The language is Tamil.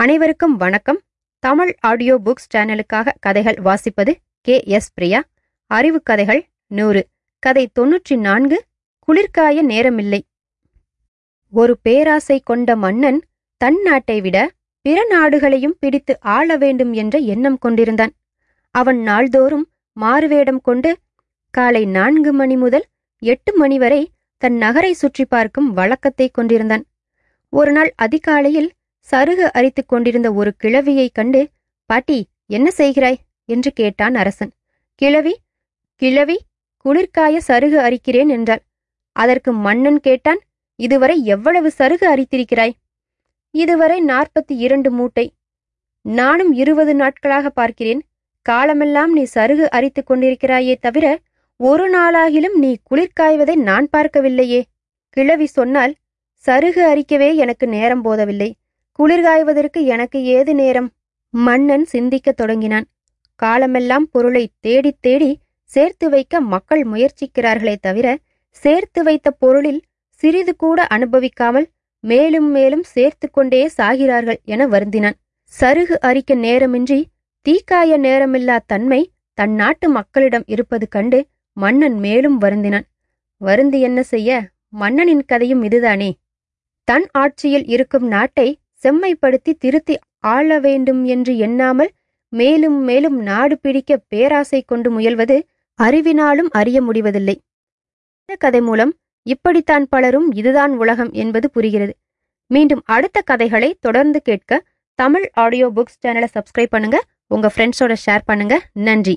அனைவருக்கும் வணக்கம். தமிழ் ஆடியோ புக்ஸ் சேனலுக்காக கதைகள் வாசிப்பது கே. எஸ். பிரியா. அறிவு கதைகள் நூறு. கதை தொன்னூற்றி நான்கு. குளிர்காய நேரமில்லை. ஒரு பேராசை கொண்ட மன்னன் தன் நாட்டை விட பிற நாடுகளையும் பிடித்து ஆள வேண்டும் என்ற எண்ணம் கொண்டிருந்தான். அவன் நாள்தோறும் மாறுவேடம் கொண்டு காலை நான்கு மணி முதல் எட்டு மணி வரை தன் நகரை சுற்றி பார்க்கும் வழக்கத்தை கொண்டிருந்தான். ஒருநாள் அதிகாலையில் சருகு அரித்துக் கொண்டிருந்த ஒரு கிழவியைக் கண்டு பாட்டி என்ன செய்கிறாய்? என்று கேட்டான் அரசன். கிழவி கிழவி குளிர்காய சருகு அரிக்கிறேன் என்றாள். அதற்கு மன்னன் கேட்டான் இதுவரை எவ்வளவு சருகு அரித்திருக்கிறாய்? இதுவரை நாற்பத்தி இரண்டு மூட்டை. நானும் இருபது நாட்களாக பார்க்கிறேன். காலமெல்லாம் நீ சருகு அரித்துக் கொண்டிருக்கிறாயே தவிர ஒரு நாளாகிலும் நீ குளிர்காய்வதை நான் பார்க்கவில்லையே. கிழவி சொன்னால் சருகு அரிக்கவே எனக்கு நேரம் போதவில்லை. குளிர்காய்வதற்கு எனக்கு ஏது நேரம்? மன்னன் சிந்திக்கத் தொடங்கினான். காலமெல்லாம் பொருளை தேடித் தேடி சேர்த்து வைக்க மக்கள் முயற்சிக்கிறார்களே தவிர சேர்த்து வைத்த பொருளில் சிறிது கூட அனுபவிக்காமல் மேலும் மேலும் சேர்த்து கொண்டே சாகிறார்கள் என வருந்தினான். சருகு அரிக்க நேரமின்றி தீக்காய நேரமில்லா தன்மை தன் நாட்டு மக்களிடம் இருப்பது கண்டு மன்னன் மேலும் வருந்தினான். வருந்தி என்ன செய்ய? மன்னனின் கதையும் இதுதானே. தன் ஆட்சியில் இருக்கும் நாட்டை செம்மைப்படுத்தி திருத்தி ஆள வேண்டும் என்று எண்ணாமல் மேலும் மேலும் நாடு பிடிக்க பேராசை கொண்டு முயல்வது அறிவினாலும் அறிய முடிவதில்லை. இந்த கதை மூலம் இப்படித்தான் பலரும் இதுதான் உலகம் என்பது புரிகிறது. மீண்டும் அடுத்த கதைகளை தொடர்ந்து கேட்க தமிழ் ஆடியோ புக்ஸ் சேனலை சப்ஸ்கிரைப் பண்ணுங்க உங்க ஃப்ரெண்ட்ஸோட ஷேர் பண்ணுங்க. நன்றி.